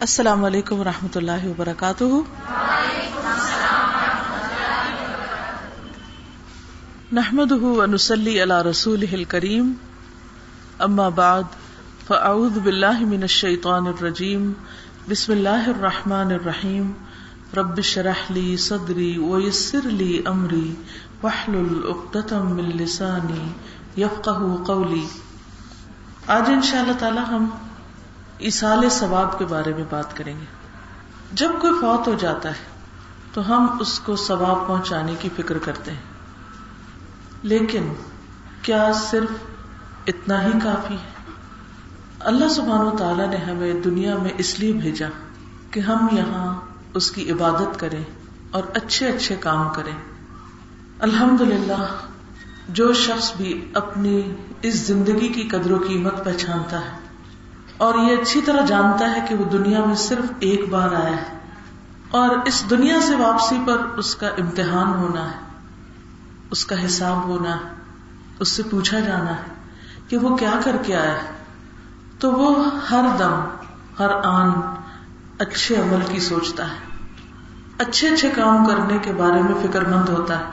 السلام علیکم و رحمۃ اللہ وبرکاتہ۔ نحمد ونسلی علی رسول کریم اما بعد، فاعوذ باللہ من الشیطان الرجیم۔ بسم اللہ الرحمن الرحیم۔ رب شرح لی صدری ویسر لی امری۔ وحلل اقدتم من لسانی یفقہ قولی۔ آج انشاءاللہ تعالی ہم اصال ثواب کے بارے میں بات کریں گے۔ جب کوئی فوت ہو جاتا ہے، تو ہم اس کو ثواب پہنچانے کی فکر کرتے ہیں۔ لیکن کیا صرف اتنا ہی کافی ہے؟ اللہ سبحان و تعالیٰ نے ہمیں دنیا میں اس لیے بھیجا کہ ہم یہاں اس کی عبادت کریں اور اچھے اچھے کام کریں۔ الحمد للہ جو شخص بھی اپنی اس زندگی کی قدر و قیمت پہچانتا ہے اور یہ اچھی طرح جانتا ہے کہ وہ دنیا میں صرف ایک بار آیا ہے اور اس دنیا سے واپسی پر اس کا امتحان ہونا ہے، اس کا حساب ہونا ہے، اس سے پوچھا جانا ہے کہ وہ کیا کر کے آیا ہے۔ تو وہ ہر دم، ہر آن اچھے عمل کی سوچتا ہے۔ اچھے اچھے کام کرنے کے بارے میں فکر مند ہوتا ہے۔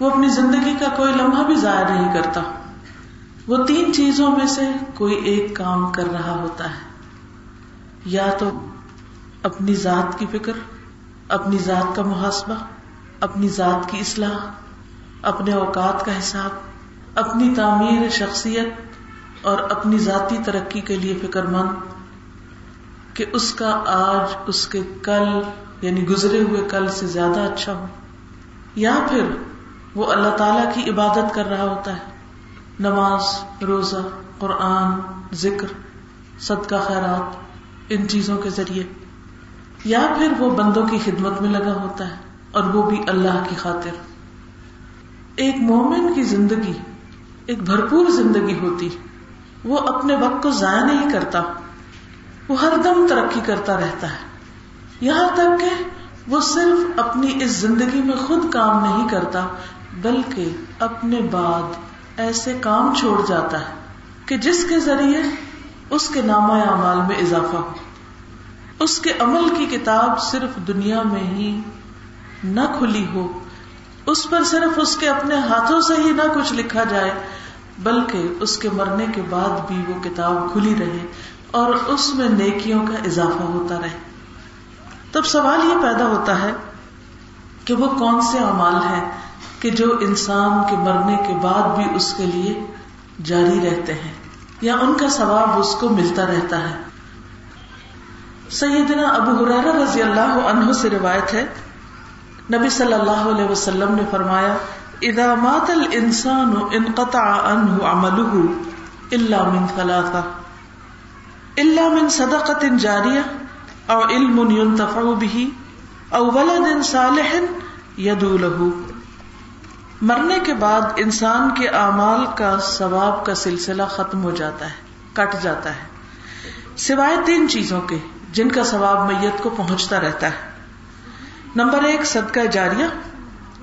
وہ اپنی زندگی کا کوئی لمحہ بھی ضائع نہیں کرتا۔ وہ تین چیزوں میں سے کوئی ایک کام کر رہا ہوتا ہے۔ یا تو اپنی ذات کی فکر، اپنی ذات کا محاسبہ، اپنی ذات کی اصلاح، اپنے اوقات کا حساب، اپنی تعمیر شخصیت اور اپنی ذاتی ترقی کے لیے فکر مند کہ اس کا آج اس کے کل یعنی گزرے ہوئے کل سے زیادہ اچھا ہو۔ یا پھر وہ اللہ تعالی کی عبادت کر رہا ہوتا ہے۔ نماز، روزہ، قرآن، ذکر، صدقہ، خیرات، ان چیزوں کے ذریعے۔ یا پھر وہ بندوں کی خدمت میں لگا ہوتا ہے اور وہ بھی اللہ کی خاطر۔ ایک مومن کی زندگی، ایک بھرپور زندگی ہوتی۔ وہ اپنے وقت کو ضائع نہیں کرتا۔ وہ ہر دم ترقی کرتا رہتا ہے۔ یہاں تک کہ وہ صرف اپنی اس زندگی میں خود کام نہیں کرتا، بلکہ اپنے بعد ایسے کام چھوڑ جاتا ہے کہ جس کے ذریعے اس کے نامہ اعمال میں اضافہ ہو۔ اس کے عمل کی کتاب صرف دنیا میں ہی نہ کھلی ہو، اس پر صرف اس کے اپنے ہاتھوں سے ہی نہ کچھ لکھا جائے، بلکہ اس کے مرنے کے بعد بھی وہ کتاب کھلی رہے اور اس میں نیکیوں کا اضافہ ہوتا رہے۔ تب سوال یہ پیدا ہوتا ہے کہ وہ کون سے اعمال ہیں کہ جو انسان کے مرنے کے بعد بھی اس کے لیے جاری رہتے ہیں یا ان کا ثواب اس کو ملتا رہتا ہے۔ سیدنا ابو حرار رضی اللہ عنہ سے روایت ہے۔ نبی صلی اللہ علیہ وسلم نے فرمایا، اذا مات الانسان انقطع عنه عمله الا من ثلاثه الا من صدقه جاريه او علم ينتفع به او ولد صالح يدعو له مرنے کے بعد انسان کے اعمال کا ثواب کا سلسلہ ختم ہو جاتا ہے، کٹ جاتا ہے۔ سوائے تین چیزوں کے، جن کا ثواب میت کو پہنچتا رہتا ہے۔ نمبر ایک، صدقہ جاریہ۔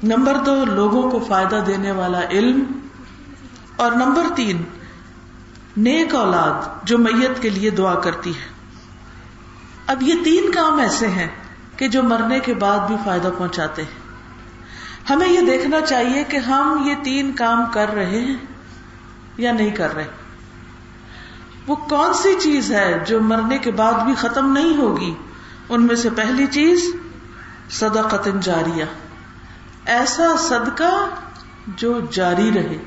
نمبر دو، لوگوں کو فائدہ دینے والا علم۔ اور نمبر تین، نیک اولاد جو میت کے لیے دعا کرتی ہے۔ اب یہ تین کام ایسے ہیں کہ جو مرنے کے بعد بھی فائدہ پہنچاتے ہیں۔ ہمیں یہ دیکھنا چاہیے کہ ہم یہ تین کام کر رہے ہیں یا نہیں کر رہے وہ کون سی چیز ہے جو مرنے کے بعد بھی ختم نہیں ہوگی؟ ان میں سے پہلی چیز صدقت جاریہ۔ ایسا صدقہ جو جاری رہے۔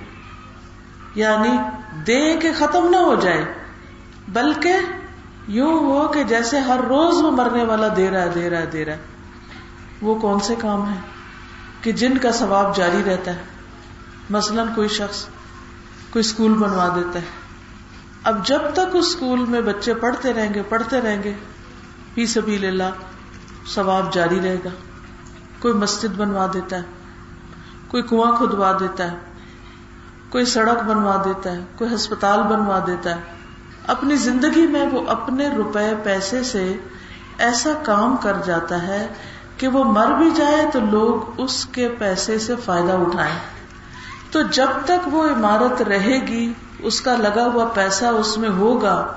یعنی دے کے ختم نہ ہو جائے، بلکہ یوں ہو کہ جیسے ہر روز وہ مرنے والا دے رہا ہے، دے رہا ہے، دے رہا ہے۔ وہ کون سے کام ہیں؟ کہ جن کا ثواب جاری رہتا ہے، مثلاً کوئی شخص کوئی اسکول بنوا دیتا ہے۔ اب جب تک اس اسکول میں بچے پڑھتے رہیں گے، پڑھتے رہیں گے، فی سبیل اللہ ثواب جاری رہے گا۔ کوئی مسجد بنوا دیتا ہے، کوئی کنواں کھدوا دیتا ہے، کوئی سڑک بنوا دیتا ہے، کوئی ہسپتال بنوا دیتا ہے۔ اپنی زندگی میں وہ اپنے روپے، پیسے سے ایسا کام کر جاتا ہے کہ وہ مر بھی جائے تو لوگ اس کے پیسے سے فائدہ اٹھائیں۔ تو جب تک وہ عمارت رہے گی، اس کا لگا ہوا پیسہ اس میں ہوگا،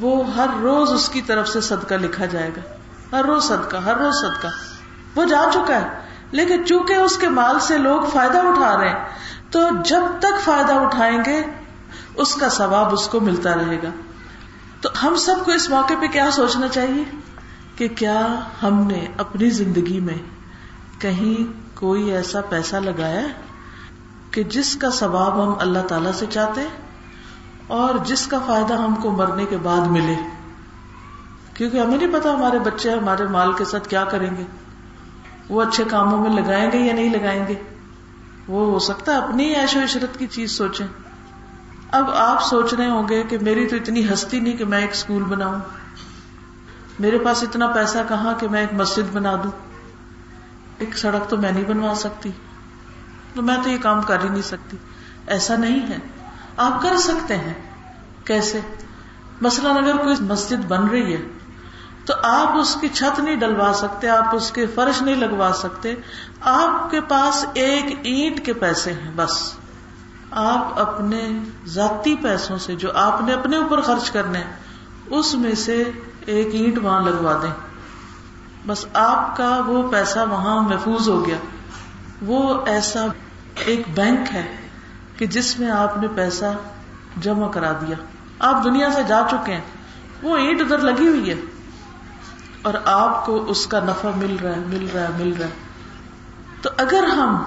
وہ ہر روز اس کی طرف سے صدقہ لکھا جائے گا۔ ہر روز صدقہ، ہر روز صدقہ۔ وہ جا چکا ہے، لیکن چونکہ اس کے مال سے لوگ فائدہ اٹھا رہے ہیں، تو جب تک فائدہ اٹھائیں گے، اس کا ثواب اس کو ملتا رہے گا۔ تو ہم سب کو اس موقع پہ کیا سوچنا چاہیے؟ کہ کیا ہم نے اپنی زندگی میں کہیں کوئی ایسا پیسہ لگایا کہ جس کا ثواب ہم اللہ تعالی سے چاہتے اور جس کا فائدہ ہم کو مرنے کے بعد ملے؟ کیونکہ ہمیں نہیں پتا ہمارے بچے ہمارے مال کے ساتھ کیا کریں گے۔ وہ اچھے کاموں میں لگائیں گے یا نہیں لگائیں گے؟ وہ ہو سکتا ہے اپنی عیش و عشرت کی چیز سوچیں۔ اب آپ سوچ رہے ہوں گے کہ میری تو اتنی ہستی نہیں کہ میں ایک اسکول بناؤں۔ میرے پاس اتنا پیسہ کہاں کہ میں ایک مسجد بنا دوں؟ ایک سڑک تو میں نہیں بنوا سکتی۔ تو میں تو یہ کام کر ہی نہیں سکتی۔ ایسا نہیں ہے۔ آپ کر سکتے ہیں۔ کیسے؟ مثلاً اگر کوئی مسجد بن رہی ہے، تو آپ اس کی چھت نہیں ڈلوا سکتے، آپ اس کے فرش نہیں لگوا سکتے۔ آپ کے پاس ایک اینٹ کے پیسے ہیں بس۔ آپ اپنے ذاتی پیسوں سے جو آپ نے اپنے اوپر خرچ کرنے، اس میں سے ایک اینٹ وہاں لگوا دیں۔ بس آپ کا وہ پیسہ وہاں محفوظ ہو گیا۔ وہ ایسا ایک بینک ہے کہ جس میں آپ نے پیسہ جمع کرا دیا۔ آپ دنیا سے جا چکے ہیں۔ وہ اینٹ ادھر لگی ہوئی ہے۔ اور آپ کو اس کا نفع مل رہا ہے، مل رہا ہے، مل رہا ہے۔ تو اگر ہم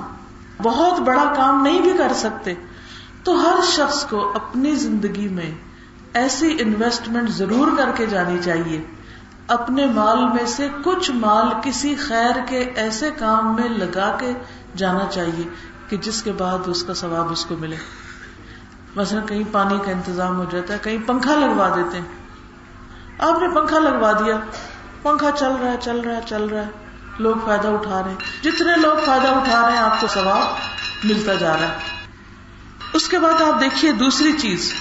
بہت بڑا کام نہیں بھی کر سکتے، تو ہر شخص کو اپنی زندگی میں ایسی انویسٹمنٹ ضرور کر کے جانی چاہیے۔ اپنے مال میں سے کچھ مال کسی خیر کے ایسے کام میں لگا کے جانا چاہیے کہ جس کے بعد اس کا ثواب اس کو ملے۔ مثلا کہیں پانی کا انتظام ہو جاتا ہے، کہیں پنکھا لگوا دیتے ہیں۔ آپ نے پنکھا لگوا دیا، پنکھا چل رہا ہے، چل رہا ہے، چل رہا ہے۔ لوگ فائدہ اٹھا رہے ہیں۔ جتنے لوگ فائدہ اٹھا رہے ہیں، آپ کو ثواب ملتا جا رہا ہے۔ اس کے بعد آپ دیکھیے دوسری چیز۔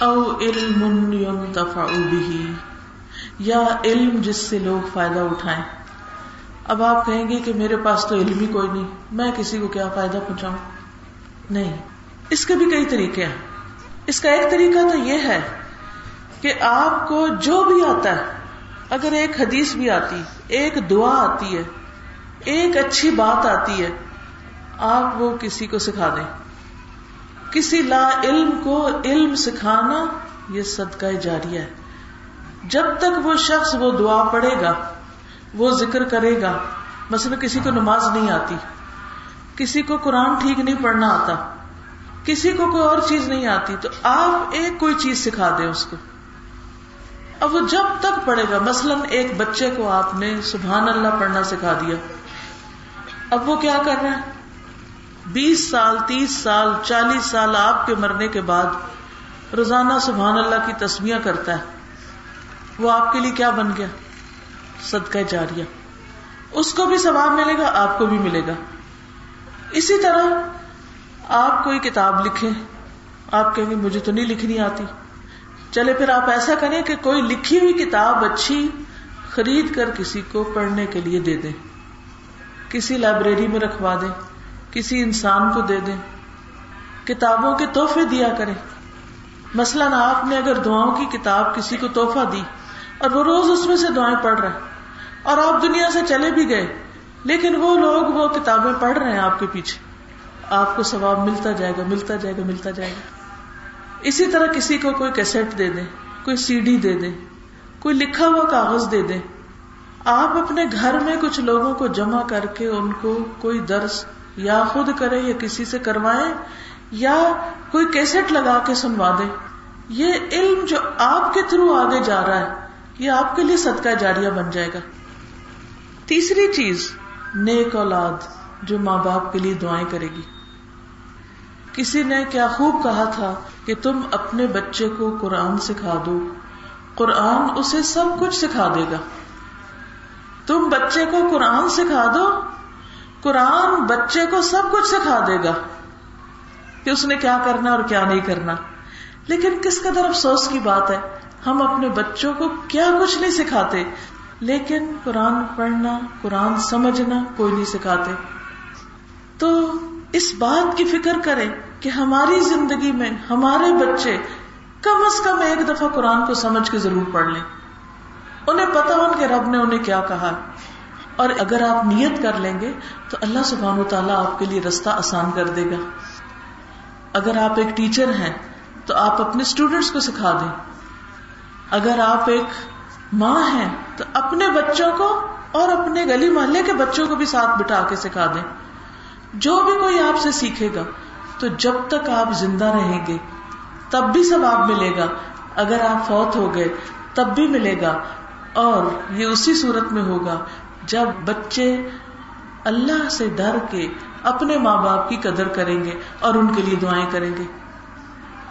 او علم ينتفع به، یا علم جس سے لوگ فائدہ اٹھائیں۔ اب آپ کہیں گے کہ میرے پاس تو علم ہی کوئی نہیں، میں کسی کو کیا فائدہ پہنچاؤں؟ نہیں۔ اس کے بھی کئی طریقے ہیں۔ اس کا ایک طریقہ تو یہ ہے کہ آپ کو جو بھی آتا ہے، اگر ایک حدیث بھی آتی، ایک دعا آتی ہے، ایک اچھی بات آتی ہے، آپ وہ کسی کو سکھا دیں۔ کسی لا علم کو علم سکھانا یہ صدقہ جاریہ ہے۔ جب تک وہ شخص وہ دعا پڑھے گا، وہ ذکر کرے گا، مثلا کسی کو نماز نہیں آتی، کسی کو قرآن ٹھیک نہیں پڑھنا آتا، کسی کو کوئی اور چیز نہیں آتی، تو آپ ایک کوئی چیز سکھا دیں اس کو۔ اب وہ جب تک پڑھے گا، مثلاً ایک بچے کو آپ نے سبحان اللہ پڑھنا سکھا دیا، اب وہ کیا کر رہا ہے؟ بیس سال، تیس سال، چالیس سال آپ کے مرنے کے بعد روزانہ سبحان اللہ کی تسمیاں کرتا ہے۔ وہ آپ کے لیے کیا بن گیا؟ صدقہ جاریہ۔ اس کو بھی ثواب ملے گا، آپ کو بھی ملے گا۔ اسی طرح آپ کوئی کتاب لکھیں، آپ کہیں گے، مجھے تو نہیں لکھنی آتی۔ چلے پھر آپ ایسا کریں کہ کوئی لکھی ہوئی کتاب اچھی خرید کر کسی کو پڑھنے کے لیے دے دیں کسی لائبریری میں رکھوا دیں کسی انسان کو دے دیں۔ کتابوں کے تحفے دیا کریں۔ مثلاً آپ نے اگر دعاؤں کی کتاب کسی کو تحفہ دی اور وہ روز اس میں سے دعائیں پڑھ رہے اور آپ دنیا سے چلے بھی گئے، لیکن وہ لوگ وہ کتابیں پڑھ رہے ہیں آپ کے پیچھے۔ آپ کو ثواب ملتا جائے گا، ملتا جائے گا، ملتا جائے گا۔ اسی طرح کسی کو کوئی کیسٹ دے دیں، کوئی سی ڈی دے دیں، کوئی لکھا ہوا کاغذ دے دیں۔ آپ اپنے گھر میں کچھ لوگوں کو جمع کر کے ان کو کوئی درس یا خود کرے یا کسی سے کروائے یا کوئی کیسٹ لگا کے سنوا دے۔ یہ علم جو آپ کے تھرو آگے جا رہا ہے، یہ آپ کے لیے صدقہ جاریہ بن جائے گا۔ تیسری چیز، نیک اولاد جو ماں باپ کے لیے دعائیں کرے گی۔ کسی نے کیا خوب کہا تھا کہ تم اپنے بچے کو قرآن سکھا دو۔ قرآن اسے سب کچھ سکھا دے گا۔ تم بچے کو قرآن سکھا دو قرآن بچے کو سب کچھ سکھا دے گا کہ اس نے کیا کرنا اور کیا نہیں کرنا۔ لیکن کس قدر افسوس کی بات ہے، ہم اپنے بچوں کو کیا کچھ نہیں سکھاتے۔ لیکن قرآن پڑھنا، قرآن سمجھنا کوئی نہیں سکھاتے۔ تو اس بات کی فکر کریں کہ ہماری زندگی میں ہمارے بچے کم از کم ایک دفعہ قرآن کو سمجھ کے ضرور پڑھ لیں۔ انہیں پتا ہو کہ رب نے انہیں کیا کہا۔ اور اگر آپ نیت کر لیں گے تو اللہ سبحانہ و تعالیٰ آپ کے لیے رستہ آسان کر دے گا۔ اگر آپ ایک ٹیچر ہیں تو آپ اپنے اسٹوڈینٹس کو سکھا دیں۔ اگر آپ ایک ماں ہیں تو اپنے بچوں کو اور اپنے گلی محلے کے بچوں کو بھی ساتھ بٹھا کے سکھا دیں۔ جو بھی کوئی آپ سے سیکھے گا، تو جب تک آپ زندہ رہیں گے، تب بھی سب آپ ملے گا۔ اگر آپ فوت ہو گئے، تب بھی ملے گا۔ اور یہ اسی صورت میں ہوگا جب بچے اللہ سے ڈر کے اپنے ماں باپ کی قدر کریں گے اور ان کے لیے دعائیں کریں گے۔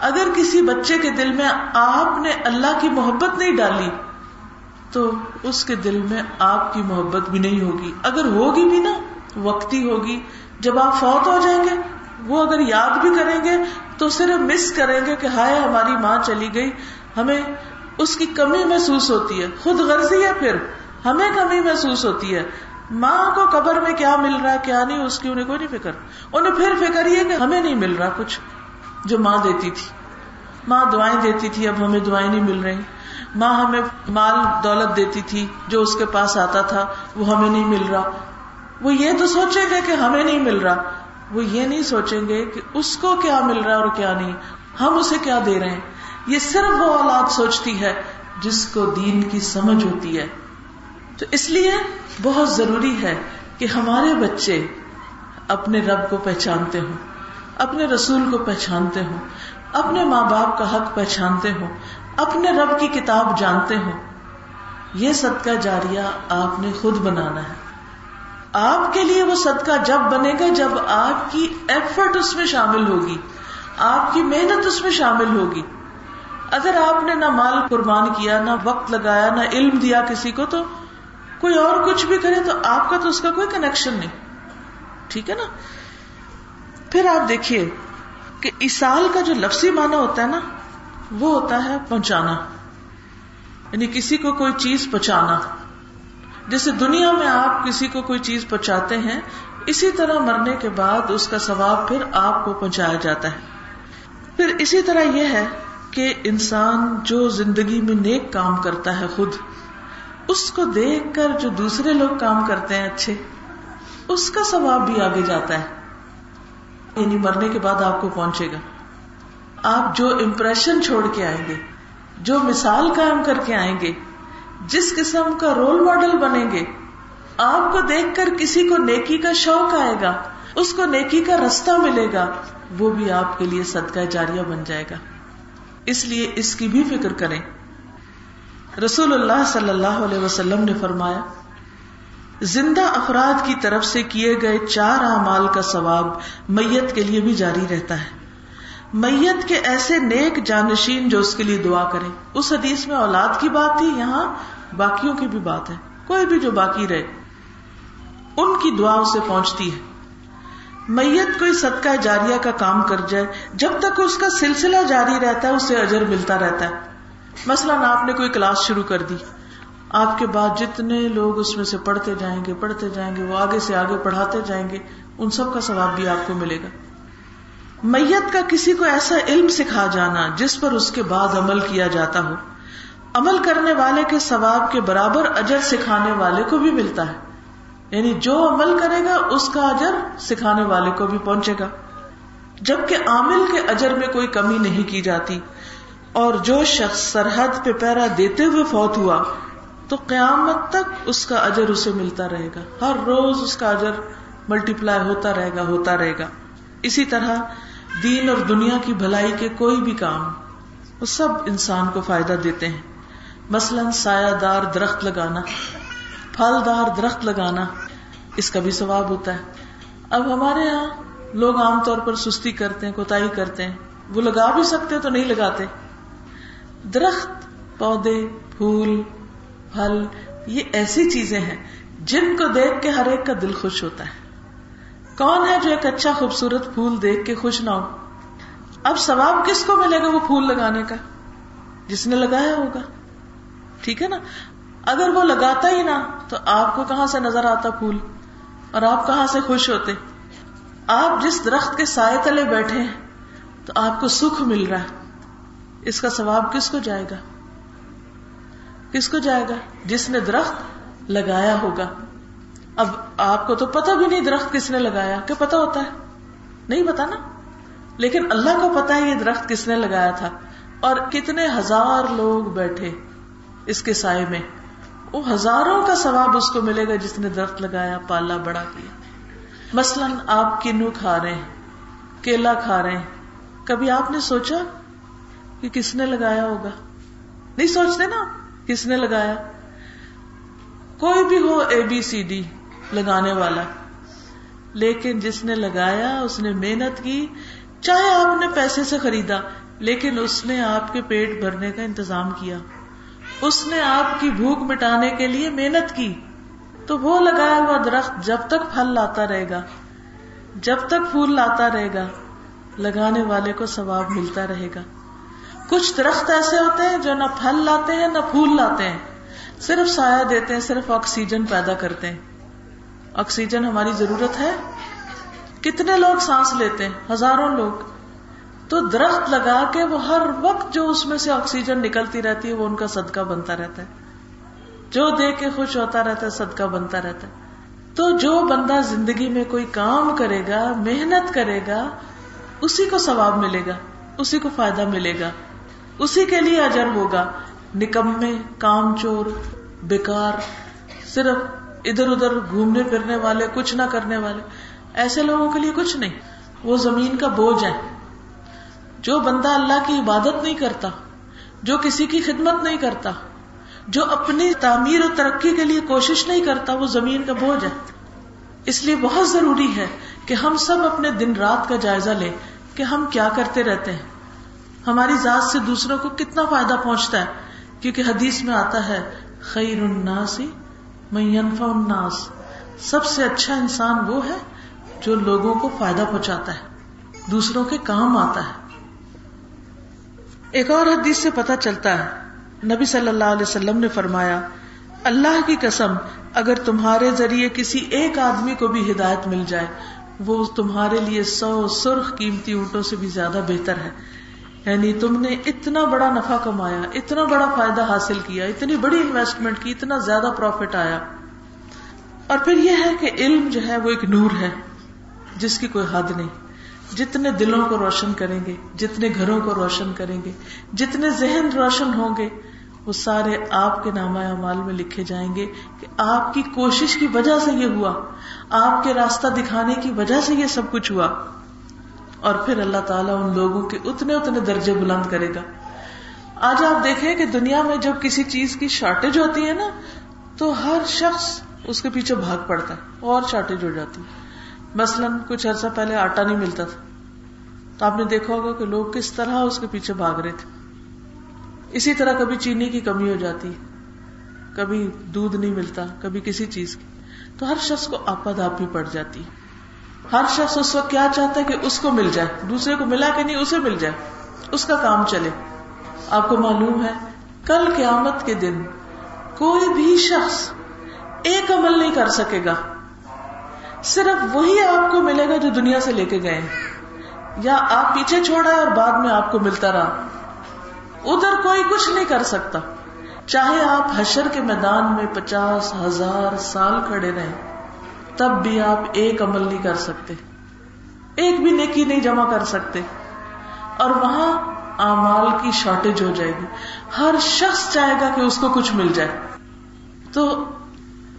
اگر کسی بچے کے دل میں آپ نے اللہ کی محبت نہیں ڈالی، تو اس کے دل میں آپ کی محبت بھی نہیں ہوگی۔ اگر ہوگی بھی نا وقتی ہوگی۔ جب آپ فوت ہو جائیں گے، وہ اگر یاد بھی کریں گے، تو صرف مس کریں گے کہ ہائے، ہماری ماں چلی گئی۔ ہمیں اس کی کمی محسوس ہوتی ہے۔ خود غرضی ہے پھر۔ ہمیں کمی محسوس ہوتی ہے۔ ماں کو قبر میں کیا مل رہا ہے، کیا نہیں، اس کی انہیں کوئی نہیں فکر۔ انہیں پھر فکر یہ کہ ہمیں نہیں مل رہا کچھ جو ماں دیتی تھی۔ ماں دعائیں دیتی تھی، اب ہمیں دعائیں نہیں مل رہی۔ ماں ہمیں مال دولت دیتی تھی، جو اس کے پاس آتا تھا، وہ ہمیں نہیں مل رہا۔ وہ یہ تو سوچیں گے کہ ہمیں نہیں مل رہا۔ وہ یہ نہیں سوچیں گے کہ اس کو کیا مل رہا اور کیا نہیں۔ ہم اسے کیا دے رہے ہیں؟ یہ صرف وہ اولاد سوچتی ہے جس کو دین کی سمجھ ہوتی ہے۔ تو اس لیے بہت ضروری ہے کہ ہمارے بچے اپنے رب کو پہچانتے ہوں، اپنے رسول کو پہچانتے ہوں، اپنے ماں باپ کا حق پہچانتے ہوں، اپنے رب کی کتاب جانتے ہوں۔ یہ صدقہ جاریہ آپ نے خود بنانا ہے۔ آپ کے لیے وہ صدقہ جب بنے گا، جب آپ کی ایفرٹ اس میں شامل ہوگی، آپ کی محنت اس میں شامل ہوگی۔ اگر آپ نے نہ مال قربان کیا، نہ وقت لگایا، نہ علم دیا کسی کو، تو کوئی اور کچھ بھی کرے تو آپ کا تو اس کا کوئی کنیکشن نہیں۔ ٹھیک ہے نا؟ پھر آپ دیکھیے کہ اسال کا جو لفظی معنی ہوتا ہے نا، وہ ہوتا ہے پہنچانا۔ یعنی کسی کو کوئی چیز پہنچانا۔ جیسے دنیا میں آپ کسی کو کوئی چیز پہنچاتے ہیں، اسی طرح مرنے کے بعد اس کا ثواب پھر آپ کو پہنچایا جاتا ہے۔ پھر اسی طرح یہ ہے کہ انسان جو زندگی میں نیک کام کرتا ہے خود اس کو دیکھ کر جو دوسرے لوگ کام کرتے ہیں اچھے، اس کا ثواب بھی آگے جاتا ہے۔ یعنی مرنے کے بعد آپ کو پہنچے گا؟ آپ جو امپریشن چھوڑ کے آئیں گے، جو مثال قائم کر کے آئیں گے، جس قسم کا رول ماڈل بنیں گے، آپ کو دیکھ کر کسی کو نیکی کا شوق آئے گا، اس کو نیکی کا رستہ ملے گا، وہ بھی آپ کے لیے صدقہ جاریہ بن جائے گا۔ اس لیے اس کی بھی فکر کریں۔ رسول اللہ صلی اللہ علیہ وسلم نے فرمایا، زندہ افراد کی طرف سے کیے گئے چار اعمال کا ثواب میت کے لیے بھی جاری رہتا ہے۔ میت کے ایسے نیک جانشین جو اس کے لیے دعا کرے اس حدیث میں اولاد کی بات تھی، یہاں باقیوں کی بھی بات ہے۔ کوئی بھی جو باقی رہے، ان کی دعا اسے پہنچتی ہے۔ میت کوئی صدقہ جاریہ کا کام کر جائے، جب تک اس کا سلسلہ جاری رہتا ہے، اسے اجر ملتا رہتا ہے۔ مثلاً آپ نے کوئی کلاس شروع کر دی۔ آپ کے بعد جتنے لوگ اس میں سے پڑھتے جائیں گے، پڑھتے جائیں گے، وہ آگے سے آگے پڑھاتے جائیں گے، ان سب کا ثواب بھی آپ کو ملے گا۔ میت کا کسی کو ایسا علم سکھا جانا جس پر اس کے بعد عمل کیا جاتا ہو۔ عمل کرنے والے کے ثواب کے برابر اجر سکھانے والے کو بھی ملتا ہے۔ یعنی جو عمل کرے گا، اس کا اجر سکھانے والے کو بھی پہنچے گا۔ جبکہ عامل کے اجر میں کوئی کمی نہیں کی جاتی۔ اور جو شخص سرحد پہ پیرا دیتے ہوئے فوت ہوا، تو قیامت تک اس کا اجر اسے ملتا رہے گا۔ ہر روز اس کا اجر ملٹی پلائی ہوتا رہے گا، ہوتا رہے گا۔ اسی طرح دین اور دنیا کی بھلائی کے کوئی بھی کام، وہ سب انسان کو فائدہ دیتے ہیں۔ مثلاً سایہ دار درخت لگانا، پھل دار درخت لگانا، اس کا بھی ثواب ہوتا ہے۔ اب ہمارے یہاں لوگ عام طور پر سستی کرتے ہیں کوتا کرتے ہیں۔ وہ لگا بھی سکتے تو نہیں لگاتے۔ درخت، پودے، پھول، پھل، یہ ایسی چیزیں ہیں جن کو دیکھ کے ہر ایک کا دل خوش ہوتا ہے۔ کون ہے جو ایک اچھا خوبصورت پھول دیکھ کے خوش نہ ہو؟ اب ثواب کس کو ملے گا وہ پھول لگانے کا؟ جس نے لگایا ہوگا۔ ٹھیک ہے نا؟ اگر وہ لگاتا ہی نہ، تو آپ کو کہاں سے نظر آتا پھول؟ اور آپ کہاں سے خوش ہوتے؟ آپ جس درخت کے سائے تلے بیٹھے ہیں، تو آپ کو سکھ مل رہا ہے۔ اس کا ثواب کس کو جائے گا؟ کس کو جائے گا؟ جس نے درخت لگایا ہوگا۔ اب آپ کو تو پتا بھی نہیں درخت کس نے لگایا۔ کیا پتا ہوتا ہے؟ نہیں پتا نا؟ لیکن اللہ کو پتا ہے یہ درخت کس نے لگایا تھا۔ اور کتنے ہزار لوگ بیٹھے اس کے سائے میں۔ وہ ہزاروں کا ثواب اس کو ملے گا جس نے درخت لگایا، پالا بڑا کیا۔ مثلاً آپ کنو کھا رہے ہیں، کیلا کھا رہے ہیں۔ کبھی آپ نے سوچا کہ کس نے لگایا ہوگا؟ نہیں سوچتے نا کس نے لگایا؟ کوئی بھی ہو اے بی سی ڈی لگانے والا۔ لیکن جس نے لگایا، اس نے محنت کی، چاہے آپ نے پیسے سے خریدا، لیکن اس نے آپ کے پیٹ بھرنے کا انتظام کیا۔ اس نے آپ کی بھوک مٹانے کے لیے محنت کی۔ تو وہ لگایا ہوا درخت جب تک پھل لاتا رہے گا، جب تک پھول لاتا رہے گا، لگانے والے کو ثواب ملتا رہے گا۔ کچھ درخت ایسے ہوتے ہیں جو نہ پھل لاتے ہیں، نہ پھول لاتے ہیں۔ صرف سایہ دیتے ہیں، صرف آکسیجن پیدا کرتے ہیں۔ آکسیجن ہماری ضرورت ہے۔ کتنے لوگ سانس لیتے ہیں؟ ہزاروں لوگ۔ تو درخت لگا کے وہ ہر وقت جو اس میں سے آکسیجن نکلتی رہتی ہے، وہ ان کا صدقہ بنتا رہتا ہے۔ جو دیکھ کے خوش ہوتا رہتا ہے، صدقہ بنتا رہتا ہے۔ تو جو بندہ زندگی میں کوئی کام کرے گا، محنت کرے گا، اسی کو ثواب ملے گا، اسی کو فائدہ ملے گا۔ اسی کے لیے اجر ہوگا۔ نکمے، کام چور، بیکار، صرف ادھر ادھر گھومنے پھرنے والے، کچھ نہ کرنے والے۔ ایسے لوگوں کے لیے کچھ نہیں، وہ زمین کا بوجھ ہے جو بندہ اللہ کی عبادت نہیں کرتا، جو کسی کی خدمت نہیں کرتا، جو اپنی تعمیر و ترقی کے لیے کوشش نہیں کرتا، وہ زمین کا بوجھ ہے اس لیے بہت ضروری ہے کہ ہم سب اپنے دن رات کا جائزہ لیں کہ ہم کیا کرتے رہتے ہیں۔ ہماری ذات سے دوسروں کو کتنا فائدہ پہنچتا ہے؟ کیونکہ حدیث میں آتا ہے، خیر الناس مینفا الناس۔ سب سے اچھا انسان وہ ہے جو لوگوں کو فائدہ پہنچاتا ہے، دوسروں کے کام آتا ہے۔ ایک اور حدیث سے پتہ چلتا ہے، نبی صلی اللہ علیہ وسلم نے فرمایا، اللہ کی قسم، اگر تمہارے ذریعے کسی ایک آدمی کو بھی ہدایت مل جائے، وہ تمہارے لیے سو سرخ قیمتی اونٹوں سے بھی زیادہ بہتر ہے۔ یعنی تم نے اتنا بڑا نفع کمایا، اتنا بڑا فائدہ حاصل کیا، اتنی بڑی انویسٹمنٹ کی، اتنا زیادہ پروفٹ آیا۔ اور پھر یہ ہے کہ علم جو ہے وہ ایک نور ہے، جس کی کوئی حد نہیں۔ جتنے دلوں کو روشن کریں گے، جتنے گھروں کو روشن کریں گے، جتنے ذہن روشن ہوں گے، وہ سارے آپ کے نامہ اعمال میں لکھے جائیں گے کہ آپ کی کوشش کی وجہ سے یہ ہوا، آپ کے راستہ دکھانے کی وجہ سے یہ سب کچھ ہوا۔ اور پھر اللہ تعالیٰ ان لوگوں کے اتنے اتنے درجے بلند کرے گا۔ آج آپ دیکھیں کہ دنیا میں جب کسی چیز کی شارٹیج ہوتی ہے نا، تو ہر شخص اس کے پیچھے بھاگ پڑتا ہے اور شارٹیج ہو جاتی ہے۔ مثلاً کچھ عرصہ پہلے آٹا نہیں ملتا تھا۔ تو آپ نے دیکھا ہوگا کہ لوگ کس طرح اس کے پیچھے بھاگ رہے تھے۔ اسی طرح کبھی چینی کی کمی ہو جاتی کبھی دودھ نہیں ملتا، کبھی کسی چیز کی۔ تو ہر شخص کو آپد آپ بھی پڑ جاتی ہر شخص اس وقت کیا چاہتا ہے کہ اس کو مل جائے، دوسرے کو ملا کہ نہیں، اسے مل جائے۔ اس کا کام چلے۔ آپ کو معلوم ہے، کل قیامت کے دن کوئی بھی شخص ایک عمل نہیں کر سکے گا۔ صرف وہی آپ کو ملے گا جو دنیا سے لے کے گئے یا آپ پیچھے چھوڑا ہے اور بعد میں آپ کو ملتا رہا۔ ادھر کوئی کچھ نہیں کر سکتا۔ چاہے آپ حشر کے میدان میں پچاس ہزار سال کھڑے رہیں۔ تب بھی آپ ایک عمل نہیں کر سکتے۔ ایک بھی نیکی نہیں جمع کر سکتے۔ اور وہاں امال کی شارٹیج ہو جائے گی۔ ہر شخص چاہے گا کہ اس کو کچھ مل جائے۔ تو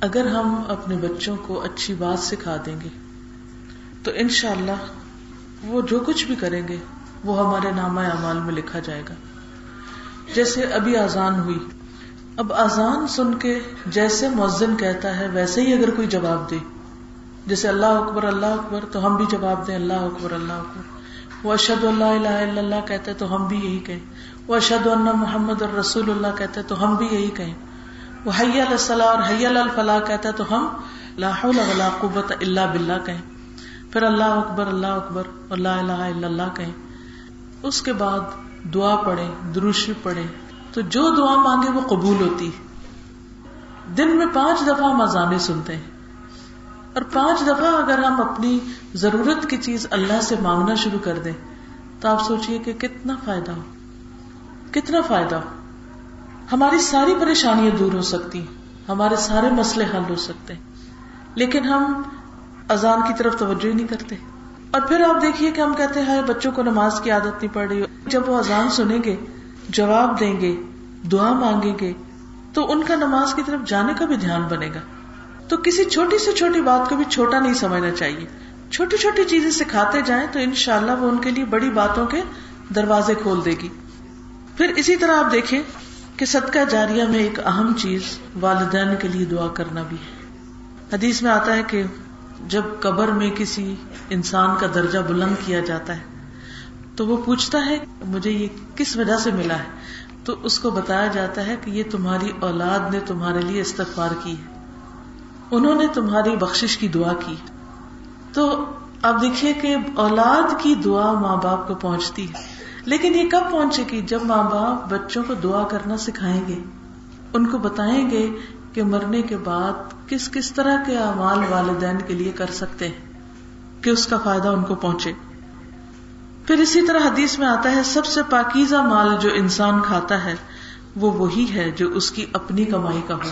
اگر ہم اپنے بچوں کو اچھی بات سکھا دیں گے، تو انشاءاللہ اللہ وہ جو کچھ بھی کریں گے، وہ ہمارے نامہ اعمال میں لکھا جائے گا۔ جیسے ابھی آزان ہوئی۔ اب آزان سن کے جیسے مؤذن کہتا ہے، ویسے ہی اگر کوئی جواب دے۔ جیسے اللہ اکبر اللہ اکبر، تو ہم بھی جواب دیں اللہ اکبر اللہ اکبر۔ وہ اشد اللہ الہ الا اللہ کہتے تو ہم بھی یہی کہیں۔ وہ اشد اللہ محمد الرسول اللہ کہتے تو ہم بھی یہی کہیں۔ وہ حیا الصلاح اور حیا الفلاح کہتا تو ہم لا حول ولا قوت الا باللہ کہیں۔ پھر اللہ اکبر اللہ اکبر اور لا الہ الا اللہ کہیں۔ اس کے بعد دعا پڑھیں دروشی پڑھیں۔ تو جو دعا مانگے وہ قبول ہوتی۔ دن میں پانچ دفعہ ہم اذانے سنتے ہیں۔ اور پانچ دفعہ اگر ہم اپنی ضرورت کی چیز اللہ سے مانگنا شروع کر دیں، تو آپ سوچیے کہ کتنا فائدہ ہو۔ کتنا فائدہ ہو۔ ہماری ساری پریشانیاں دور ہو سکتی ہمارے سارے مسئلے حل ہو سکتے لیکن ہم اذان کی طرف توجہ ہی نہیں کرتے۔ اور پھر آپ دیکھیے کہ ہم کہتے ہیں بچوں کو نماز کی عادت نہیں پڑ رہی۔ جب وہ اذان سنیں گے، جواب دیں گے، دعا مانگیں گے، تو ان کا نماز کی طرف جانے کا بھی دھیان بنے گا۔ تو کسی چھوٹی سے چھوٹی بات کو بھی چھوٹا نہیں سمجھنا چاہیے۔ چھوٹی چھوٹی چیزیں سکھاتے جائیں تو ان شاء اللہ وہ ان کے لیے بڑی باتوں کے دروازے کھول دے گی۔ پھر اسی طرح آپ دیکھیں کہ صدقہ جاریہ میں ایک اہم چیز والدین کے لیے دعا کرنا بھی ہے۔ حدیث میں آتا ہے کہ جب قبر میں کسی انسان کا درجہ بلند کیا جاتا ہے تو وہ پوچھتا ہے، مجھے یہ کس وجہ سے ملا ہے؟ تو اس کو بتایا جاتا ہے کہ یہ تمہاری اولاد نے تمہارے لیے استغفار کی ہے۔ انہوں نے تمہاری بخشش کی دعا کی۔ تو اب دیکھیے کہ اولاد کی دعا ماں باپ کو پہنچتی ہے۔ لیکن یہ کب پہنچے گی؟ جب ماں باپ بچوں کو دعا کرنا سکھائیں گے۔ ان کو بتائیں گے کہ مرنے کے بعد کس کس طرح کے اعمال والدین کے لیے کر سکتے ہیں، کہ اس کا فائدہ ان کو پہنچے۔ پھر اسی طرح حدیث میں آتا ہے، سب سے پاکیزہ مال جو انسان کھاتا ہے، وہ وہی ہے جو اس کی اپنی کمائی کا ہو۔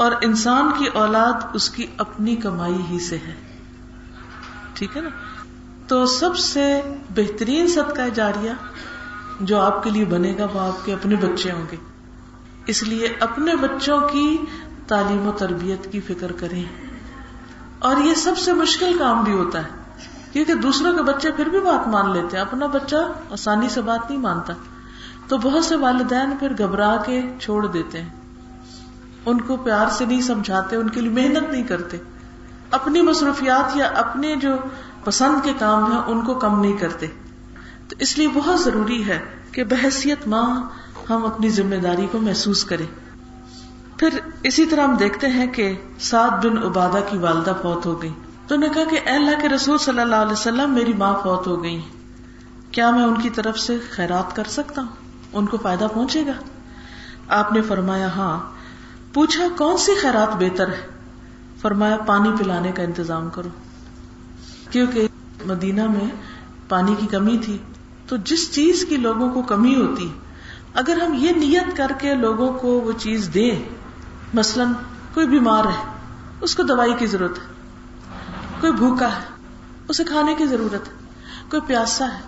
اور انسان کی اولاد اس کی اپنی کمائی ہی سے ہے۔ ٹھیک ہے نا؟ تو سب سے بہترین صدقہ جاریہ جو آپ کے لیے بنے گا وہ آپ کے اپنے بچے ہوں گے۔ اس لیے اپنے بچوں کی تعلیم و تربیت کی فکر کریں۔ اور یہ سب سے مشکل کام بھی ہوتا ہے، کیونکہ دوسروں کے بچے پھر بھی بات مان لیتے ہیں۔ اپنا بچہ آسانی سے بات نہیں مانتا۔ تو بہت سے والدین پھر گھبرا کے چھوڑ دیتے ہیں۔ ان کو پیار سے نہیں سمجھاتے، ان کے لیے محنت نہیں کرتے۔ اپنی مصروفیات یا اپنے جو پسند کے کام ہیں، ان کو کم نہیں کرتے۔ تو اس لیے بہت ضروری ہے کہ بحثیت ماں ہم اپنی ذمہ داری کو محسوس کریں۔ پھر اسی طرح ہم دیکھتے ہیں کہ سات بن عبادہ کی والدہ فوت ہو گئی تو نے کہا کہ اے اللہ کے رسول صلی اللہ علیہ وسلم، میری ماں فوت ہو گئی کیا میں ان کی طرف سے خیرات کر سکتا ہوں؟ ان کو فائدہ پہنچے گا؟ آپ نے فرمایا ہاں۔ پوچھا کون سی خیرات بہتر ہے؟ فرمایا، پانی پلانے کا انتظام کرو۔ کیونکہ مدینہ میں پانی کی کمی تھی، تو جس چیز کی لوگوں کو کمی ہوتی، اگر ہم یہ نیت کر کے لوگوں کو وہ چیز دیں، مثلا کوئی بیمار ہے، اس کو دوائی کی ضرورت ہے، کوئی بھوکا ہے، اسے کھانے کی ضرورت ہے، کوئی پیاسا ہے،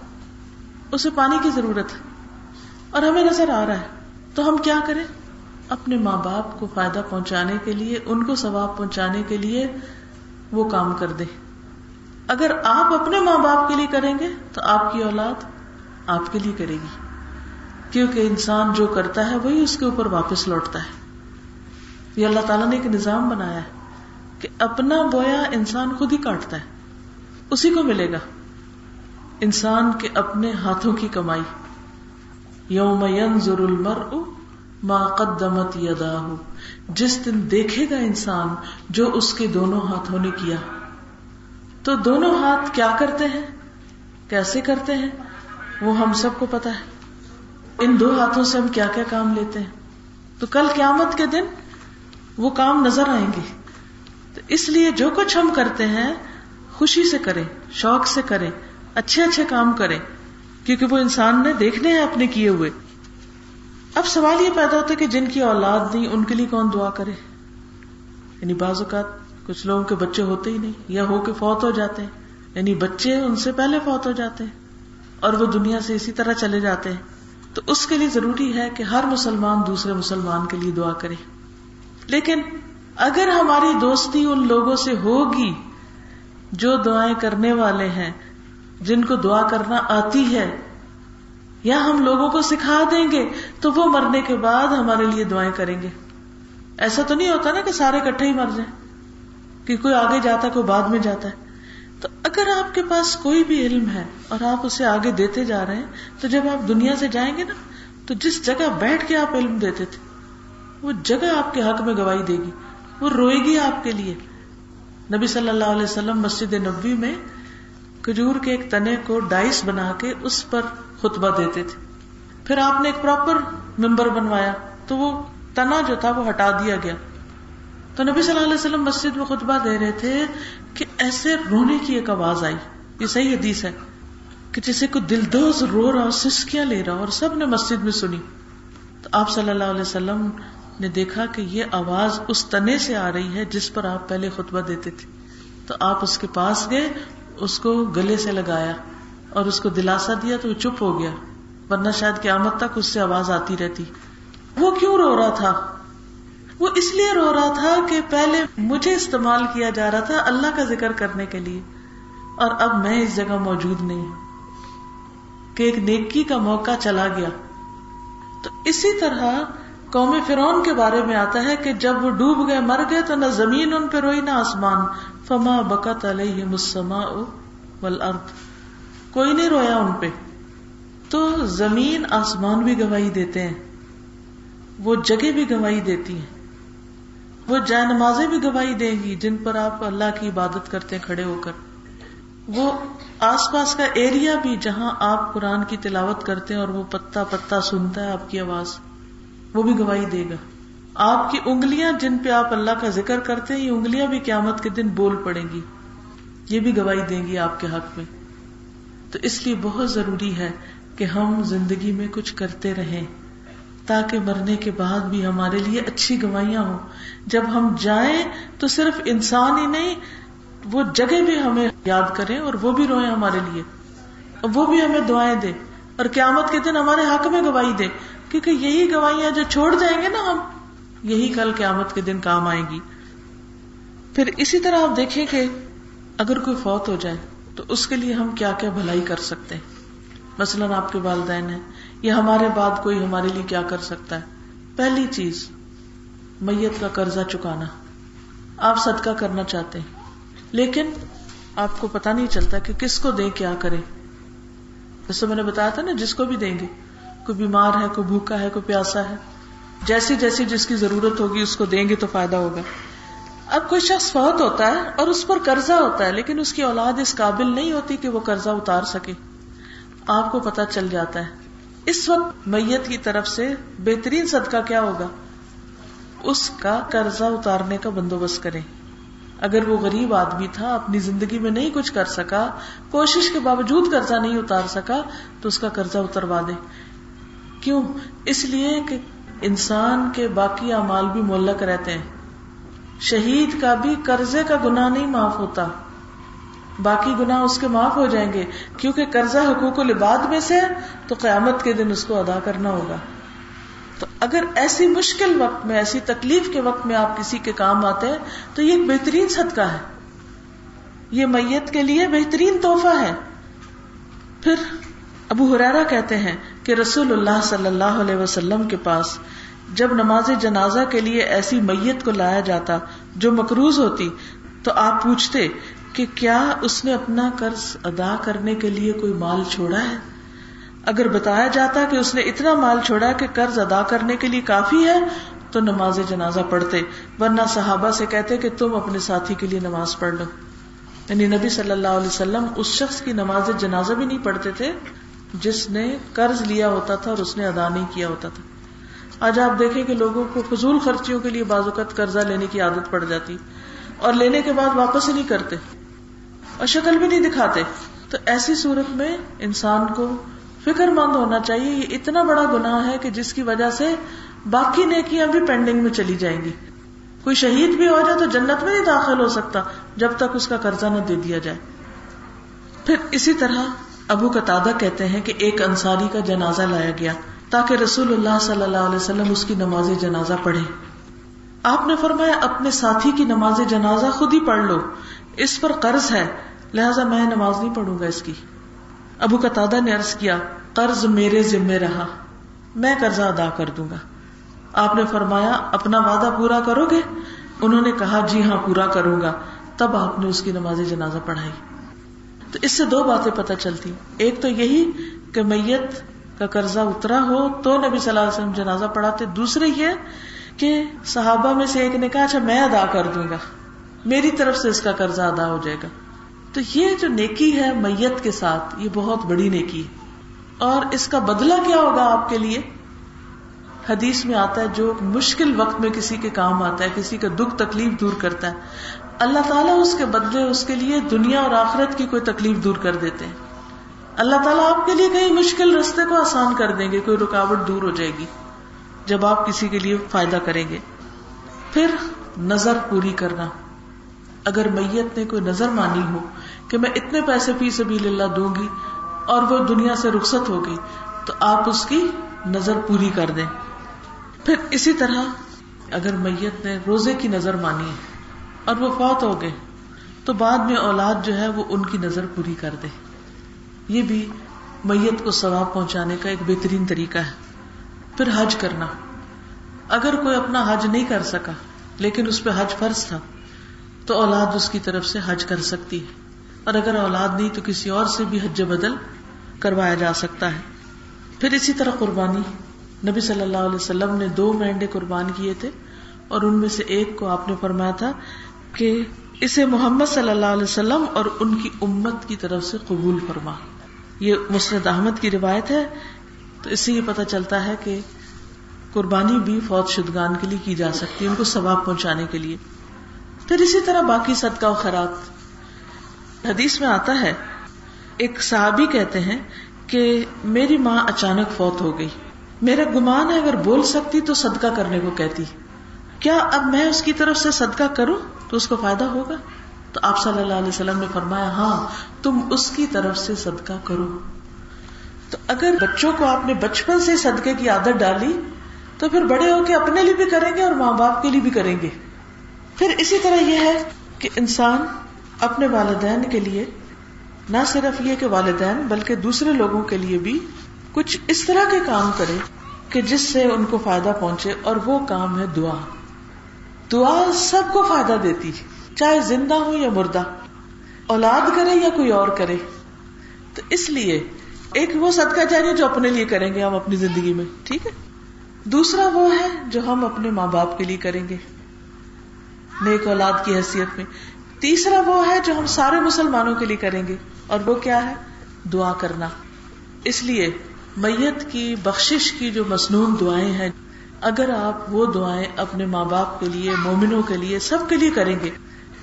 اسے پانی کی ضرورت ہے، اور ہمیں نظر آ رہا ہے، تو ہم کیا کریں؟ اپنے ماں باپ کو فائدہ پہنچانے کے لیے، ان کو ثواب پہنچانے کے لیے وہ کام کر دے اگر آپ اپنے ماں باپ کے لیے کریں گے تو آپ کی اولاد آپ کے لیے کرے گی۔ کیونکہ انسان جو کرتا ہے وہی اس کے اوپر واپس لوٹتا ہے۔ یہ اللہ تعالیٰ نے ایک نظام بنایا ہے کہ اپنا بویا انسان خود ہی کاٹتا ہے۔ اسی کو ملے گا۔ انسان کے اپنے ہاتھوں کی کمائی۔ یوم ینظر المرء ماں قدمت یدا جس دن دیکھے گا انسان جو اس کے دونوں ہاتھوں نے کیا۔ تو دونوں ہاتھ کیا کرتے ہیں؟ کیسے کرتے ہیں؟ وہ ہم سب کو پتا ہے۔ ان دو ہاتھوں سے ہم کیا کیا کام لیتے ہیں؟ تو کل قیامت کے دن وہ کام نظر آئیں گے۔ تو اس لیے جو کچھ ہم کرتے ہیں، خوشی سے کریں، شوق سے کریں، اچھے اچھے کام کریں۔ کیونکہ وہ انسان نے دیکھنے ہیں اپنے کیے ہوئے۔ اب سوال یہ پیدا ہوتا ہے کہ جن کی اولاد نہیں، ان کے لیے کون دعا کرے؟ یعنی بعض اوقات کچھ لوگوں کے بچے ہوتے ہی نہیں، یا ہو کے فوت ہو جاتے ہیں۔ یعنی بچے ان سے پہلے فوت ہو جاتے ہیں اور وہ دنیا سے اسی طرح چلے جاتے ہیں۔ تو اس کے لیے ضروری ہے کہ ہر مسلمان دوسرے مسلمان کے لیے دعا کرے۔ لیکن اگر ہماری دوستی ان لوگوں سے ہوگی جو دعائیں کرنے والے ہیں، جن کو دعا کرنا آتی ہے یا ہم لوگوں کو سکھا دیں گے تو وہ مرنے کے بعد ہمارے لیے دعائیں کریں گے۔ ایسا تو نہیں ہوتا نا کہ سارے کٹھے ہی مر جائیں، کہ کوئی آگے جاتا ہے، کوئی بعد میں جاتا ہے۔ تو اگر آپ کے پاس کوئی بھی علم ہے اور آپ اسے آگے دیتے جا رہے ہیں، تو جب آپ دنیا سے جائیں گے نا، تو جس جگہ بیٹھ کے آپ علم دیتے تھے، وہ جگہ آپ کے حق میں گواہی دے گی۔ وہ روئے گی آپ کے لیے۔ نبی صلی اللہ علیہ وسلم مسجد نبی میں کھجور کے ایک تنے کو ڈائس بنا کے اس پر خطبہ دیتے تھے۔ پھر آپ نے ایک پراپر ممبر بنوایا، تو وہ تنا جو تھا وہ ہٹا دیا گیا۔ تو نبی صلی اللہ علیہ وسلم مسجد میں خطبہ دے رہے تھے کہ ایسے رونے کی ایک آواز آئی۔ یہ صحیح حدیث ہے کہ جیسے کوئی دلدوز رو رہا سسکیاں لے رہا اور سب نے مسجد میں سنی۔ تو آپ صلی اللہ علیہ وسلم نے دیکھا کہ یہ آواز اس تنے سے آ رہی ہے جس پر آپ پہلے خطبہ دیتے تھے۔ تو آپ اس کے پاس گئے، اس کو گلے سے لگایا۔ اور اس کو دلاسا دیا تو وہ چپ ہو گیا، ورنہ شاید قیامت تک اس سے آواز آتی رہتی۔ وہ کیوں رو رہا تھا؟ وہ اس لیے رو رہا تھا کہ پہلے مجھے استعمال کیا جا رہا تھا اللہ کا ذکر کرنے کے لیے، اور اب میں اس جگہ موجود نہیں۔ کہ ایک نیکی کا موقع چلا گیا۔ تو اسی طرح قوم فرون کے بارے میں آتا ہے کہ جب وہ ڈوب گئے، مر گئے، تو نہ زمین ان پہ روئی، نہ آسمان۔ فما بکت علیہ مسما والارض کوئی نہیں رویا ان پہ۔ تو زمین آسمان بھی گواہی دیتے ہیں۔ وہ جگہ بھی گواہی دیتی ہیں۔ وہ جائے نمازیں بھی گواہی دیں گی جن پر آپ اللہ کی عبادت کرتے ہیں کھڑے ہو کر۔ وہ آس پاس کا ایریا بھی جہاں آپ قرآن کی تلاوت کرتے ہیں اور وہ پتا پتا سنتا ہے آپ کی آواز، وہ بھی گواہی دے گا۔ آپ کی انگلیاں جن پہ آپ اللہ کا ذکر کرتے ہیں، یہ انگلیاں بھی قیامت کے دن بول پڑیں گی۔ یہ بھی گواہی دیں گی آپ کے حق میں۔ تو اس لیے بہت ضروری ہے کہ ہم زندگی میں کچھ کرتے رہیں، تاکہ مرنے کے بعد بھی ہمارے لیے اچھی گواہیاں ہوں۔ جب ہم جائیں تو صرف انسان ہی نہیں، وہ جگہ بھی ہمیں یاد کرے اور وہ بھی روئے ہمارے لیے۔ اور وہ بھی ہمیں دعائیں دے اور قیامت کے دن ہمارے حق میں گواہی دے کیونکہ یہی گواہیاں جو چھوڑ جائیں گے نا ہم، یہی کل قیامت کے دن کام آئے گی۔ پھر اسی طرح آپ دیکھیں کہ اگر کوئی فوت ہو جائے تو اس کے لیے ہم کیا کیا بھلائی کر سکتے ہیں؟ مثلاً آپ کے والدین ہیں، یا ہمارے بعد کوئی ہمارے لیے کیا کر سکتا ہے؟ پہلی چیز، میت کا قرضہ چکانا۔ آپ صدقہ کرنا چاہتے ہیں، لیکن آپ کو پتا نہیں چلتا کہ کس کو دیں کیا کرے جیسے میں نے بتایا تھا نا، جس کو بھی دیں گے، کوئی بیمار ہے، کوئی بھوکا ہے، کوئی پیاسا ہے، جیسی جیسی جس کی ضرورت ہوگی، اس کو دیں گے تو فائدہ ہوگا۔ اب کوئی شخص فوت ہوتا ہے اور اس پر قرضہ ہوتا ہے، لیکن اس کی اولاد اس قابل نہیں ہوتی کہ وہ قرضہ اتار سکے۔ آپ کو پتا چل جاتا ہے۔ اس وقت میت کی طرف سے بہترین صدقہ کیا ہوگا؟ اس کا قرضہ اتارنے کا بندوبست کریں۔ اگر وہ غریب آدمی تھا، اپنی زندگی میں نہیں کچھ کر سکا، کوشش کے باوجود قرضہ نہیں اتار سکا، تو اس کا قرضہ اتروا دے کیوں؟ اس لیے کہ انسان کے باقی اعمال بھی ملک رہتے ہیں۔ شہید کا بھی قرضے کا گناہ نہیں معاف ہوتا۔ باقی گناہ اس کے معاف ہو جائیں گے۔ کیونکہ قرضہ حقوق العباد میں سے تو قیامت کے دن اس کو ادا کرنا ہوگا۔ تو اگر ایسی مشکل وقت میں، ایسی تکلیف کے وقت میں آپ کسی کے کام آتے ہیں، تو یہ ایک بہترین صدقہ ہے۔ یہ میت کے لیے بہترین تحفہ ہے۔ پھر ابو حرارا کہتے ہیں کہ رسول اللہ صلی اللہ علیہ وسلم کے پاس جب نماز جنازہ کے لیے ایسی میت کو لایا جاتا، جو مقروض ہوتی، تو آپ پوچھتے کہ کیا اس نے اپنا قرض ادا کرنے کے لیے کوئی مال چھوڑا ہے؟ اگر بتایا جاتا کہ اس نے اتنا مال چھوڑا کہ قرض ادا کرنے کے لیے کافی ہے، تو نماز جنازہ پڑھتے، ورنہ صحابہ سے کہتے کہ تم اپنے ساتھی کے لیے نماز پڑھ لو۔ یعنی نبی صلی اللہ علیہ وسلم اس شخص کی نماز جنازہ بھی نہیں پڑھتے تھے، جس نے قرض لیا ہوتا تھا اور اس نے ادا نہیں کیا ہوتا تھا۔ آج آپ دیکھیں کہ لوگوں کو فضول خرچیوں کے لیے بعض اوقات قرضہ لینے کی عادت پڑ جاتی اور لینے کے بعد واپس ہی نہیں کرتے اور شکل بھی نہیں دکھاتے تو ایسی صورت میں انسان کو فکر مند ہونا چاہیے، یہ اتنا بڑا گناہ ہے کہ جس کی وجہ سے باقی نیکیاں بھی پینڈنگ میں چلی جائیں گی۔ کوئی شہید بھی ہو جائے تو جنت میں نہیں داخل ہو سکتا جب تک اس کا قرضہ نہ دے دیا جائے۔ پھر اسی طرح ابو کا کہتے ہیں کہ ایک انصاری کا جنازہ لایا گیا۔ تاکہ رسول اللہ صلی اللہ علیہ وسلم اس کی نماز جنازہ پڑھے آپ نے فرمایا، اپنے ساتھی کی نماز جنازہ خود ہی پڑھ لو۔ اس پر قرض ہے، لہذا میں نماز نہیں پڑھوں گا اس کی۔ ابو کا نے ارض کیا، قرض میرے ذمے رہا، میں قرضہ ادا کر دوں گا۔ آپ نے فرمایا، اپنا وعدہ پورا کرو گے؟ انہوں نے کہا جی ہاں پورا کروں گا۔ تب آپ نے اس کی نماز جنازہ پڑھائی۔ تو اس سے دو باتیں پتہ چلتی ایک تو یہی کہ میت کا قرضہ اترا ہو تو نبی صلی اللہ علیہ وسلم جنازہ پڑھاتے۔ دوسرے یہ کہ صحابہ میں سے ایک نے کہا اچھا میں ادا کر دوں گا۔ میری طرف سے اس کا قرضہ ادا ہو جائے گا۔ تو یہ جو نیکی ہے میت کے ساتھ، یہ بہت بڑی نیکی ہے۔ اور اس کا بدلہ کیا ہوگا آپ کے لیے؟ حدیث میں آتا ہے، جو مشکل وقت میں کسی کے کام آتا ہے، کسی کا دکھ تکلیف دور کرتا ہے۔ اللہ تعالیٰ اس کے بدلے، اس کے لیے دنیا اور آخرت کی کوئی تکلیف دور کر دیتے ہیں۔ اللہ تعالیٰ آپ کے لیے کئی مشکل رستے کو آسان کر دیں گے، کوئی رکاوٹ دور ہو جائے گی، جب آپ کسی کے لیے فائدہ کریں گے۔ پھر نظر پوری کرنا۔ اگر میت نے کوئی نظر مانی ہو کہ میں اتنے پیسے فی سبیل اللہ دوں گی اور وہ دنیا سے رخصت ہو گئی، تو آپ اس کی نظر پوری کر دیں۔ پھر اسی طرح اگر میت نے روزے کی نظر مانی ہے اور وہ فوت ہو گئے، تو بعد میں اولاد جو ہے وہ ان کی نظر پوری کر دے۔ یہ بھی میت کو ثواب پہنچانے کا ایک بہترین طریقہ ہے۔ پھر حج کرنا۔ اگر کوئی اپنا حج نہیں کر سکا، لیکن اس پہ حج فرض تھا، تو اولاد اس کی طرف سے حج کر سکتی ہے۔ اور اگر اولاد نہیں، تو کسی اور سے بھی حج بدل کروایا جا سکتا ہے۔ پھر اسی طرح قربانی۔ نبی صلی اللہ علیہ وسلم نے دو مینڈے قربان کیے تھے، اور ان میں سے ایک کو آپ نے فرمایا تھا کہ اسے محمد صلی اللہ علیہ وسلم اور ان کی امت کی طرف سے قبول فرما۔ یہ مسرد احمد کی روایت ہے، تو اس سے یہ پتا چلتا ہے کہ قربانی بھی فوج شدگان کے لیے کی جا سکتی ہے، ان کو ثواب پہنچانے کے لیے۔ پھر اسی طرح باقی صدقہ و خیرات۔ حدیث میں آتا ہے، ایک صحابی کہتے ہیں کہ میری ماں اچانک فوت ہو گئی۔ میرا گمان ہے اگر بول سکتی تو صدقہ کرنے کو کہتی۔ کیا اب میں اس کی طرف سے صدقہ کروں تو اس کو فائدہ ہوگا؟ تو آپ صلی اللہ علیہ وسلم نے فرمایا ہاں تم اس کی طرف سے صدقہ کرو۔ تو اگر بچوں کو آپ نے بچپن سے صدقے کی عادت ڈالی، تو پھر بڑے ہو کے اپنے لیے بھی کریں گے اور ماں باپ کے لیے بھی کریں گے۔ پھر اسی طرح یہ ہے کہ انسان اپنے والدین کے لیے نہ صرف یہ کہ والدین، بلکہ دوسرے لوگوں کے لیے بھی کچھ اس طرح کے کام کرے کہ جس سے ان کو فائدہ پہنچے اور وہ کام ہے دعا۔ دعا سب کو فائدہ دیتی ہے۔ چاہے زندہ ہو یا مردہ، اولاد کرے یا کوئی اور کرے۔ تو اس لیے ایک وہ صدقہ جاری جو اپنے لیے کریں گے ہم اپنی زندگی میں، ٹھیک ہے؟ دوسرا وہ ہے جو ہم اپنے ماں باپ کے لیے کریں گے، نیک اولاد کی حیثیت میں۔ تیسرا وہ ہے جو ہم سارے مسلمانوں کے لیے کریں گے، اور وہ کیا ہے؟ دعا کرنا۔ اس لیے میت کی، بخشش کی جو مصنون دعائیں ہیں، اگر آپ وہ دعائیں اپنے ماں باپ کے لیے، مومنوں کے لیے، سب کے لیے کریں گے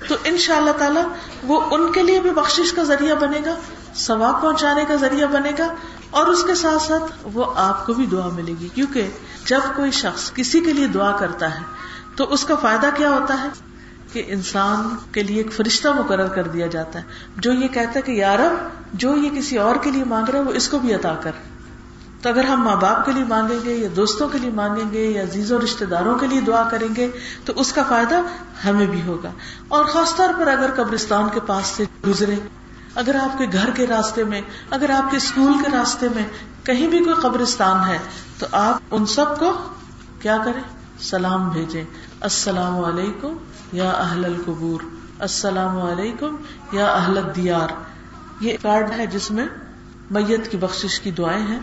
تو ان شاء اللہ تعالی وہ ان کے لیے بھی بخشش کا ذریعہ بنے گا، ثواب پہنچانے کا ذریعہ بنے گا، اور اس کے ساتھ ساتھ وہ آپ کو بھی دعا ملے گی۔ کیونکہ جب کوئی شخص کسی کے لیے دعا کرتا ہے، تو اس کا فائدہ کیا ہوتا ہے؟ کہ انسان کے لیے ایک فرشتہ مقرر کر دیا جاتا ہے۔ جو یہ کہتا ہے کہ یارب جو یہ کسی اور کے لیے مانگ رہے وہ اس کو بھی عطا کر۔ تو اگر ہم ماں باپ کے لیے مانگیں گے یا دوستوں کے لیے مانگیں گے یا عزیز و رشتے داروں کے لیے دعا کریں گے، تو اس کا فائدہ ہمیں بھی ہوگا۔ اور خاص طور پر اگر قبرستان کے پاس سے گزرے اگر آپ کے گھر کے راستے میں، اگر آپ کے اسکول کے راستے میں کہیں بھی کوئی قبرستان ہے، تو آپ ان سب کو کیا کریں؟ سلام بھیجیں۔ السلام علیکم یا اہل القبور۔ السلام علیکم یا اہل دیار یہ کارڈ ہے جس میں میت کی بخش کی دعائیں ہیں۔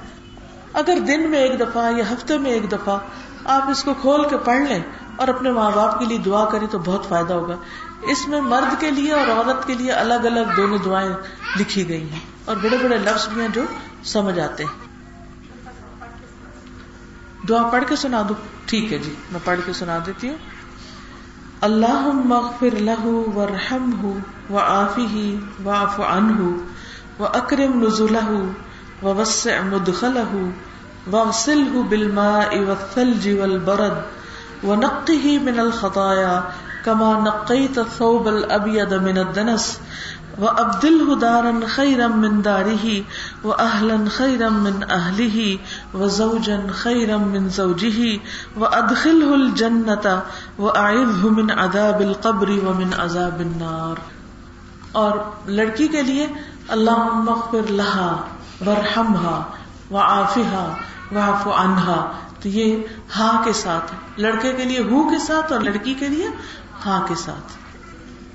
اگر دن میں ایک دفعہ یا ہفتے میں ایک دفعہ آپ اس کو کھول کے پڑھ لیں اور اپنے ماں باپ کے لیے دعا کریں تو بہت فائدہ ہوگا۔ اس میں مرد کے لیے اور عورت کے لیے الگ الگ دونوں دعائیں لکھی گئی ہیں اور بڑے بڑے لفظ بھی ہیں جو سمجھ آتے ہیں۔ دعا پڑھ کے سنا دو۔ ٹھیک ہے جی میں پڑھ کے سنا دیتی ہوں۔ اللہ مغفر له ورحمه وعافه واعف عنه واکرم نزله ووسع مدخله واغسله بالماء والثلج والبرد ونقه من الخطايا كما نقيت الثوب الابيض من الدنس وابدله دارا خيرا من داره واهلا خيرا من اهله وزوجا خيرا من زوجه وادخله الجنه واعذه من عذاب القبر ومن عذاب النار اور لڑکی کے لیے اللہ مغفر لها ورحمها وعافها واعف عنها تو یہ ہاں کے ساتھ لڑکے کے لیے ہو کے ساتھ اور لڑکی کے لیے ہاں کے ساتھ۔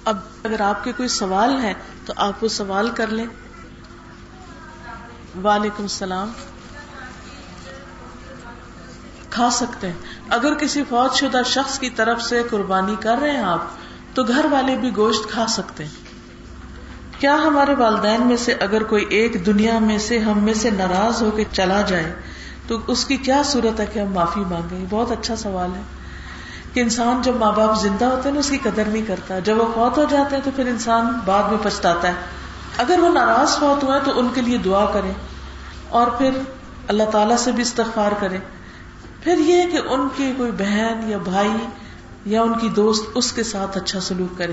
اب اگر آپ کے کوئی سوال ہے تو آپ وہ سوال کر لیں۔ وعلیکم السلام۔ کھا سکتے ہیں۔ اگر کسی فوج شدہ شخص کی طرف سے قربانی کر رہے ہیں آپ تو گھر والے بھی گوشت کھا سکتے ہیں۔ کیا ہمارے والدین میں سے اگر کوئی ایک دنیا میں سے ہم میں سے ناراض ہو کے چلا جائے، تو اس کی کیا صورت ہے کہ ہم معافی مانگے بہت اچھا سوال ہے کہ انسان جب ماں باپ زندہ ہوتے ہیں نا، اس کی قدر نہیں کرتا۔ جب وہ فوت ہو جاتے ہیں تو پھر انسان بعد میں پچھتاتا ہے۔ اگر وہ ناراض فوت ہوئے تو ان کے لیے دعا کرے اور پھر اللہ تعالیٰ سے بھی استغفار کرے پھر یہ کہ ان کی کوئی بہن یا بھائی یا ان کی دوست اس کے ساتھ اچھا سلوک کرے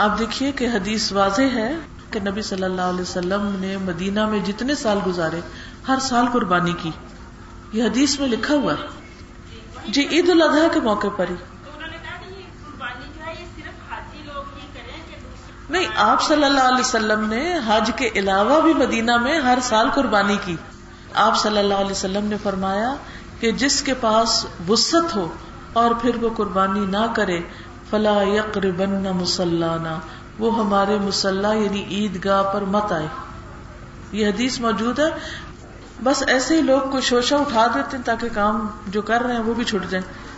آپ دیکھیے کہ حدیث واضح ہے کہ نبی صلی اللہ علیہ وسلم نے مدینہ میں جتنے سال گزارے، ہر سال قربانی کی۔ یہ حدیث میں لکھا ہوا جی عید الاضحیٰ کے موقع پر ہی۔ نہیں، آپ صلی اللہ علیہ وسلم نے حج کے علاوہ بھی مدینہ میں ہر سال قربانی کی۔ آپ صلی اللہ علیہ وسلم نے فرمایا کہ جس کے پاس وسط ہو اور پھر وہ قربانی نہ کرے فلا یقربن مسلانہ وہ ہمارے مسلح یعنی عید گاہ پر مت آئے۔ یہ حدیث موجود ہے۔ بس ایسے ہی لوگ کو شوشا اٹھا دیتے ہیں تاکہ کام جو کر رہے ہیں وہ بھی چھٹ جائیں۔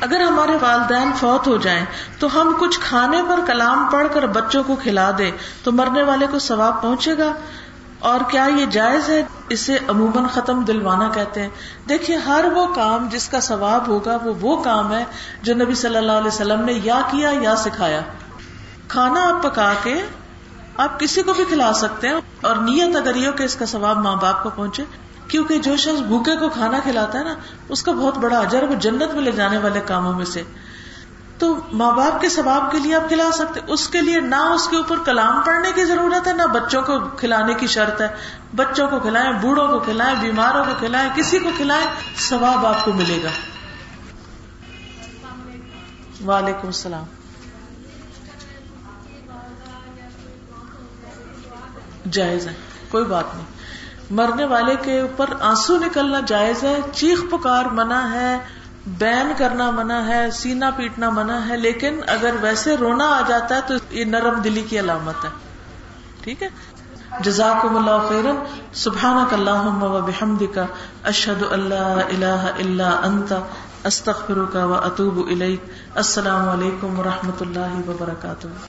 اگر ہمارے والدین فوت ہو جائیں تو ہم کچھ کھانے پر کلام پڑھ کر بچوں کو کھلا دیں تو مرنے والے کو ثواب پہنچے گا۔ اور کیا یہ جائز ہے؟ اسے عموماً ختم دلوانا کہتے ہیں۔ دیکھیے، ہر وہ کام جس کا ثواب ہوگا، وہ وہ کام ہے جو نبی صلی اللہ علیہ وسلم نے یا کیا یا سکھایا۔ کھانا آپ پکا کے آپ کسی کو بھی کھلا سکتے ہیں اور نیت اگر یہ کہ اس کا ثواب ماں باپ کو پہنچے، کیونکہ جو شخص بھوکے کو کھانا کھلاتا ہے نا، اس کا بہت بڑا اجر وہ جنت میں لے جانے والے کاموں میں سے۔ تو ماں باپ کے ثواب کے لیے آپ کھلا سکتے اس کے لیے نہ اس کے اوپر کلام پڑھنے کی ضرورت ہے، نہ بچوں کو کھلانے کی شرط ہے۔ بچوں کو کھلائیں، بوڑھوں کو کھلائیں، بیماروں کو کھلائیں، کسی کو کھلائیں، ثواب آپ کو ملے گا۔ وعلیکم السلام۔ جائز ہے، کوئی بات نہیں۔ مرنے والے کے اوپر آنسو نکلنا جائز ہے، چیخ پکار منع ہے۔ بین کرنا منع ہے، سینا پیٹنا منع ہے، لیکن اگر ویسے رونا آ جاتا ہے تو یہ نرم دلی کی علامت ہے۔ ٹھیک ہے؟ جزاک اللہ خیرن۔ سبحانک اللہم و بحمد کا اشد اللہ اللہ اللہ انتا استخر کا و اطوب السلام علیکم و رحمت اللہ وبرکاتہ۔